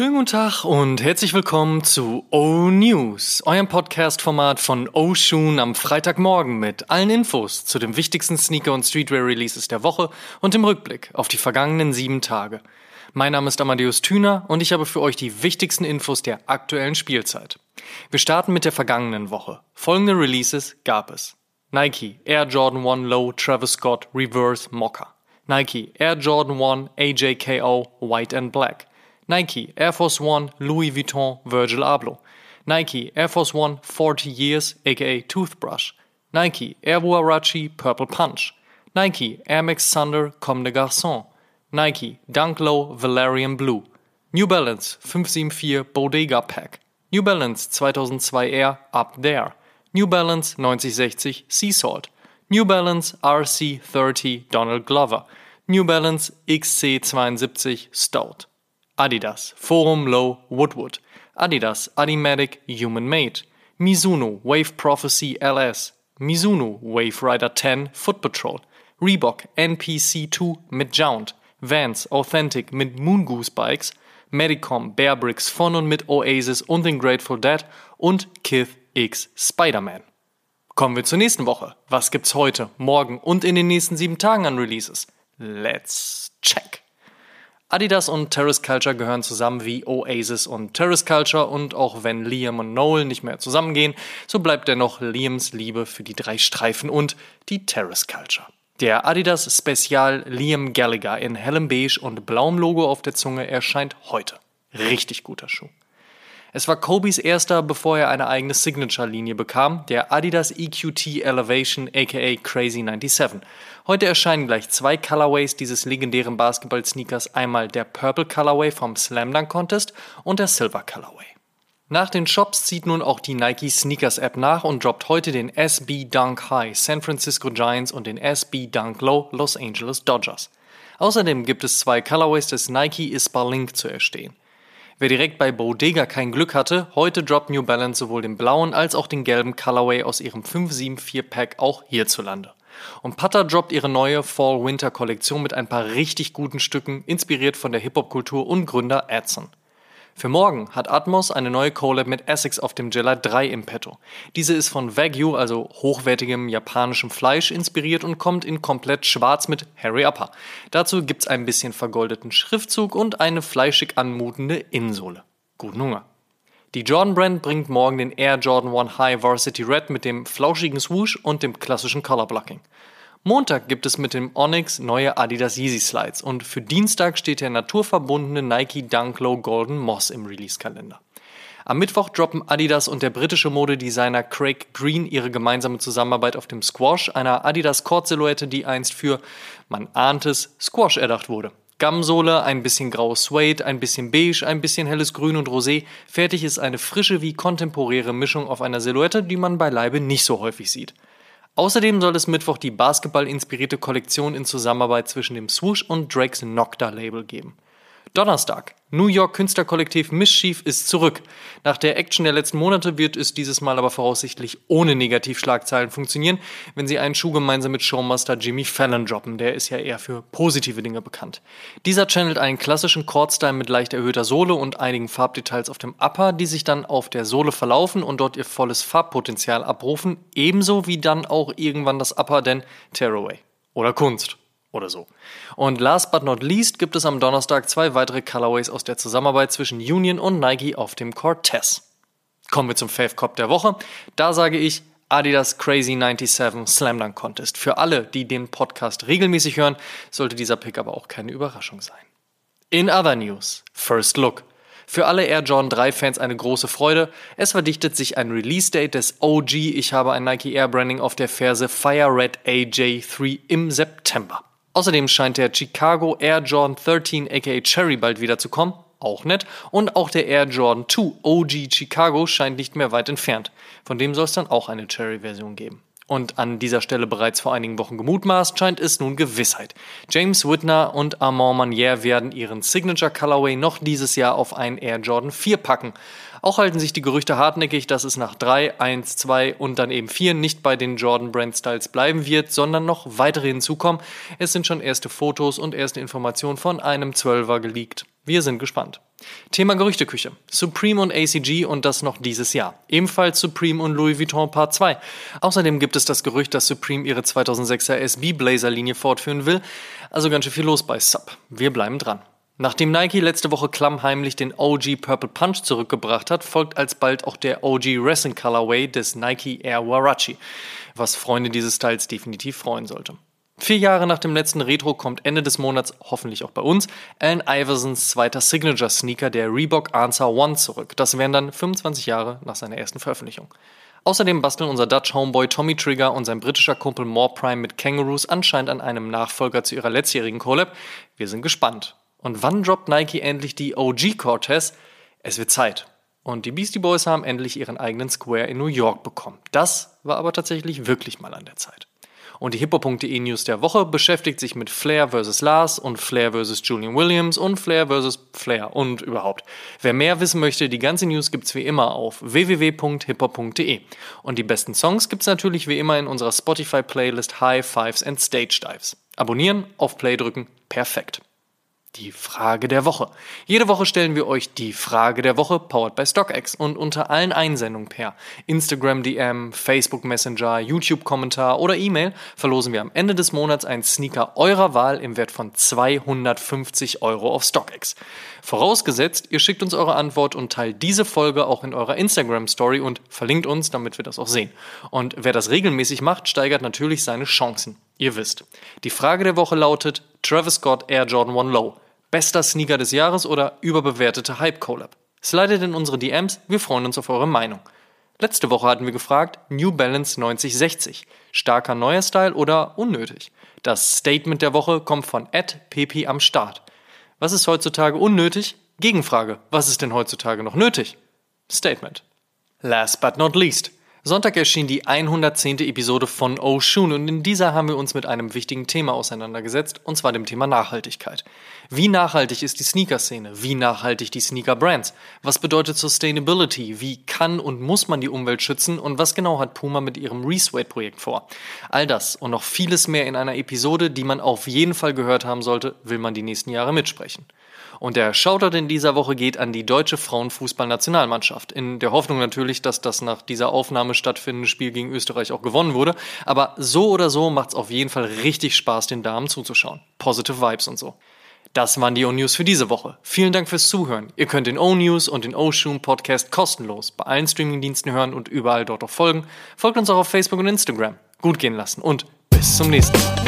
Schönen guten Tag und herzlich willkommen zu O News, eurem Podcast-Format von O Shoon am Freitagmorgen mit allen Infos zu den wichtigsten Sneaker- und Streetwear-Releases der Woche und im Rückblick auf die vergangenen sieben Tage. Mein Name ist Amadeus Thüner und ich habe für euch die wichtigsten Infos der aktuellen Spielzeit. Wir starten mit der vergangenen Woche. Folgende Releases gab es. Nike Air Jordan 1 Low Travis Scott Reverse Mocha. Nike Air Jordan 1 AJKO White and Black. Nike Air Force One Louis Vuitton Virgil Abloh. Nike Air Force One 40 Years aka Toothbrush. Nike Air Huarachi Purple Punch. Nike Air Max Thunder Comme des Garçons. Nike Dunk Low Valerian Blue. New Balance 574 Bodega Pack. New Balance 2002 Air Up There. New Balance 9060 Sea Salt. New Balance RC30 Donald Glover. New Balance XC72 Stout. Adidas Forum Low Woodwood. Adidas Adimatic Human Made. Mizuno Wave Prophecy LS. Mizuno Wave Rider 10 Foot Patrol. Reebok NPC2 mit Jount. Vans Authentic mit Moongoose Bikes. Medicom Bear Bricks von und mit Oasis und den Grateful Dead und Kith X Spider-Man. Kommen wir zur nächsten Woche. Was gibt's heute, morgen und in den nächsten sieben Tagen an Releases? Let's check! Adidas und Terrace Culture gehören zusammen wie Oasis und Terrace Culture und auch wenn Liam und Noel nicht mehr zusammengehen, so bleibt dennoch Liams Liebe für die drei Streifen und die Terrace Culture. Der Adidas Spezial Liam Gallagher in hellem Beige und blauem Logo auf der Zunge erscheint heute. Richtig guter Schuh. Es war Kobes erster, bevor er eine eigene Signature-Linie bekam, der Adidas EQT Elevation aka Crazy 97. Heute erscheinen gleich zwei Colorways dieses legendären Basketball-Sneakers, einmal der Purple Colorway vom Slam Dunk Contest und der Silver Colorway. Nach den Shops zieht nun auch die Nike Sneakers App nach und droppt heute den SB Dunk High San Francisco Giants und den SB Dunk Low Los Angeles Dodgers. Außerdem gibt es zwei Colorways des Nike ISPA Link zu erstehen. Wer direkt bei Bodega kein Glück hatte, heute droppt New Balance sowohl den blauen als auch den gelben Colorway aus ihrem 574 Pack auch hierzulande. Und Pata droppt ihre neue Fall-Winter-Kollektion mit ein paar richtig guten Stücken, inspiriert von der Hip-Hop-Kultur und Gründer Adson. Für morgen hat Atmos eine neue Collab mit Essex auf dem Jella 3 im Petto. Diese ist von Wagyu, also hochwertigem japanischem Fleisch, inspiriert und kommt in komplett schwarz mit Harry Upper. Dazu gibt's ein bisschen vergoldeten Schriftzug und eine fleischig anmutende Innensohle. Guten Hunger! Die Jordan Brand bringt morgen den Air Jordan 1 High Varsity Red mit dem flauschigen Swoosh und dem klassischen Color Blocking. Montag gibt es mit dem Onyx neue Adidas Yeezy Slides und für Dienstag steht der naturverbundene Nike Dunk Low Golden Moss im Release-Kalender. Am Mittwoch droppen Adidas und der britische Modedesigner Craig Green ihre gemeinsame Zusammenarbeit auf dem Squash, einer Adidas Kord-Silhouette, die einst für, man ahnt es, Squash erdacht wurde. Gamsohle, ein bisschen graues Suede, ein bisschen beige, ein bisschen helles Grün und Rosé. Fertig ist eine frische wie kontemporäre Mischung auf einer Silhouette, die man beileibe nicht so häufig sieht. Außerdem soll es Mittwoch die Basketball-inspirierte Kollektion in Zusammenarbeit zwischen dem Swoosh und Drakes Nocta-Label geben. Donnerstag. New York Künstlerkollektiv Mischief ist zurück. Nach der Action der letzten Monate wird es dieses Mal aber voraussichtlich ohne Negativschlagzeilen funktionieren, wenn sie einen Schuh gemeinsam mit Showmaster Jimmy Fallon droppen. Der ist ja eher für positive Dinge bekannt. Dieser channelt einen klassischen Chordstyle mit leicht erhöhter Sohle und einigen Farbdetails auf dem Upper, die sich dann auf der Sohle verlaufen und dort ihr volles Farbpotenzial abrufen, ebenso wie dann auch irgendwann das Upper, denn Tearaway. Oder Kunst oder so. Und last but not least gibt es am Donnerstag zwei weitere Colorways aus der Zusammenarbeit zwischen Union und Nike auf dem Cortez. Kommen wir zum Fave Cop der Woche. Da sage ich Adidas Crazy 97 Slam Dunk Contest. Für alle, die den Podcast regelmäßig hören, sollte dieser Pick aber auch keine Überraschung sein. In other news, First Look. Für alle Air Jordan 3 Fans eine große Freude. Es verdichtet sich ein Release Date des OG Ich habe ein Nike Air Branding auf der Ferse Fire Red AJ3 im September. Außerdem scheint der Chicago Air Jordan 13 aka Cherry bald wieder zu kommen. Auch nett. Und auch der Air Jordan 2 OG Chicago scheint nicht mehr weit entfernt. Von dem soll es dann auch eine Cherry-Version geben. Und an dieser Stelle bereits vor einigen Wochen gemutmaßt, scheint es nun Gewissheit. James Whitner und Armand Manier werden ihren Signature Colorway noch dieses Jahr auf einen Air Jordan 4 packen. Auch halten sich die Gerüchte hartnäckig, dass es nach 3, 1, 2 und dann eben 4 nicht bei den Jordan Brand Styles bleiben wird, sondern noch weitere hinzukommen. Es sind schon erste Fotos und erste Informationen von einem 12er geleakt. Wir sind gespannt. Thema Gerüchteküche. Supreme und ACG und das noch dieses Jahr. Ebenfalls Supreme und Louis Vuitton Part 2. Außerdem gibt es das Gerücht, dass Supreme ihre 2006er SB Blazer Linie fortführen will. Also ganz schön viel los bei Sub. Wir bleiben dran. Nachdem Nike letzte Woche klammheimlich den OG Purple Punch zurückgebracht hat, folgt alsbald auch der OG Wrestling Colorway des Nike Air Warachi, was Freunde dieses Styles definitiv freuen sollte. Vier Jahre nach dem letzten Retro kommt Ende des Monats, hoffentlich auch bei uns, Allen Iversons zweiter Signature-Sneaker, der Reebok Answer One, zurück. Das wären dann 25 Jahre nach seiner ersten Veröffentlichung. Außerdem basteln unser Dutch Homeboy Tommy Trigger und sein britischer Kumpel More Prime mit Kangaroos anscheinend an einem Nachfolger zu ihrer letztjährigen Collab. Wir sind gespannt. Und wann droppt Nike endlich die OG Cortez? Es wird Zeit. Und die Beastie Boys haben endlich ihren eigenen Square in New York bekommen. Das war aber tatsächlich wirklich mal an der Zeit. Und die hippo.de News der Woche beschäftigt sich mit Flair vs. Lars und Flair vs. Julian Williams und Flair vs. Flair und überhaupt. Wer mehr wissen möchte, die ganze News gibt's wie immer auf www.hippo.de. Und die besten Songs gibt's natürlich wie immer in unserer Spotify-Playlist High Fives and Stage Dives. Abonnieren, auf Play drücken, perfekt. Die Frage der Woche. Jede Woche stellen wir euch die Frage der Woche, powered by StockX. Und unter allen Einsendungen per Instagram DM, Facebook Messenger, YouTube Kommentar oder E-Mail verlosen wir am Ende des Monats einen Sneaker eurer Wahl im Wert von 250 Euro auf StockX. Vorausgesetzt, ihr schickt uns eure Antwort und teilt diese Folge auch in eurer Instagram Story und verlinkt uns, damit wir das auch sehen. Und wer das regelmäßig macht, steigert natürlich seine Chancen. Ihr wisst. Die Frage der Woche lautet, Travis Scott Air Jordan 1 Low. Bester Sneaker des Jahres oder überbewertete Hype-Collab? Slidet in unsere DMs, wir freuen uns auf eure Meinung. Letzte Woche hatten wir gefragt, New Balance 9060. Starker neuer Style oder unnötig? Das Statement der Woche kommt von Ed Pepi am Start. Was ist heutzutage unnötig? Gegenfrage. Was ist denn heutzutage noch nötig? Statement. Last but not least. Sonntag erschien die 110. Episode von Oshun und in dieser haben wir uns mit einem wichtigen Thema auseinandergesetzt, und zwar dem Thema Nachhaltigkeit. Wie nachhaltig ist die Sneaker-Szene? Wie nachhaltig die Sneaker-Brands? Was bedeutet Sustainability? Wie kann und muss man die Umwelt schützen? Und was genau hat Puma mit ihrem Reswate-Projekt vor? All das und noch vieles mehr in einer Episode, die man auf jeden Fall gehört haben sollte, will man die nächsten Jahre mitsprechen. Und der Shoutout in dieser Woche geht an die deutsche Frauenfußballnationalmannschaft. In der Hoffnung natürlich, dass das nach dieser Aufnahme stattfindende Spiel gegen Österreich auch gewonnen wurde. Aber so oder so macht es auf jeden Fall richtig Spaß, den Damen zuzuschauen. Positive Vibes und so. Das waren die O-News für diese Woche. Vielen Dank fürs Zuhören. Ihr könnt den O-News und den O-Shoom Podcast kostenlos bei allen Streamingdiensten hören und überall dort auch folgen. Folgt uns auch auf Facebook und Instagram. Gut gehen lassen und bis zum nächsten Mal.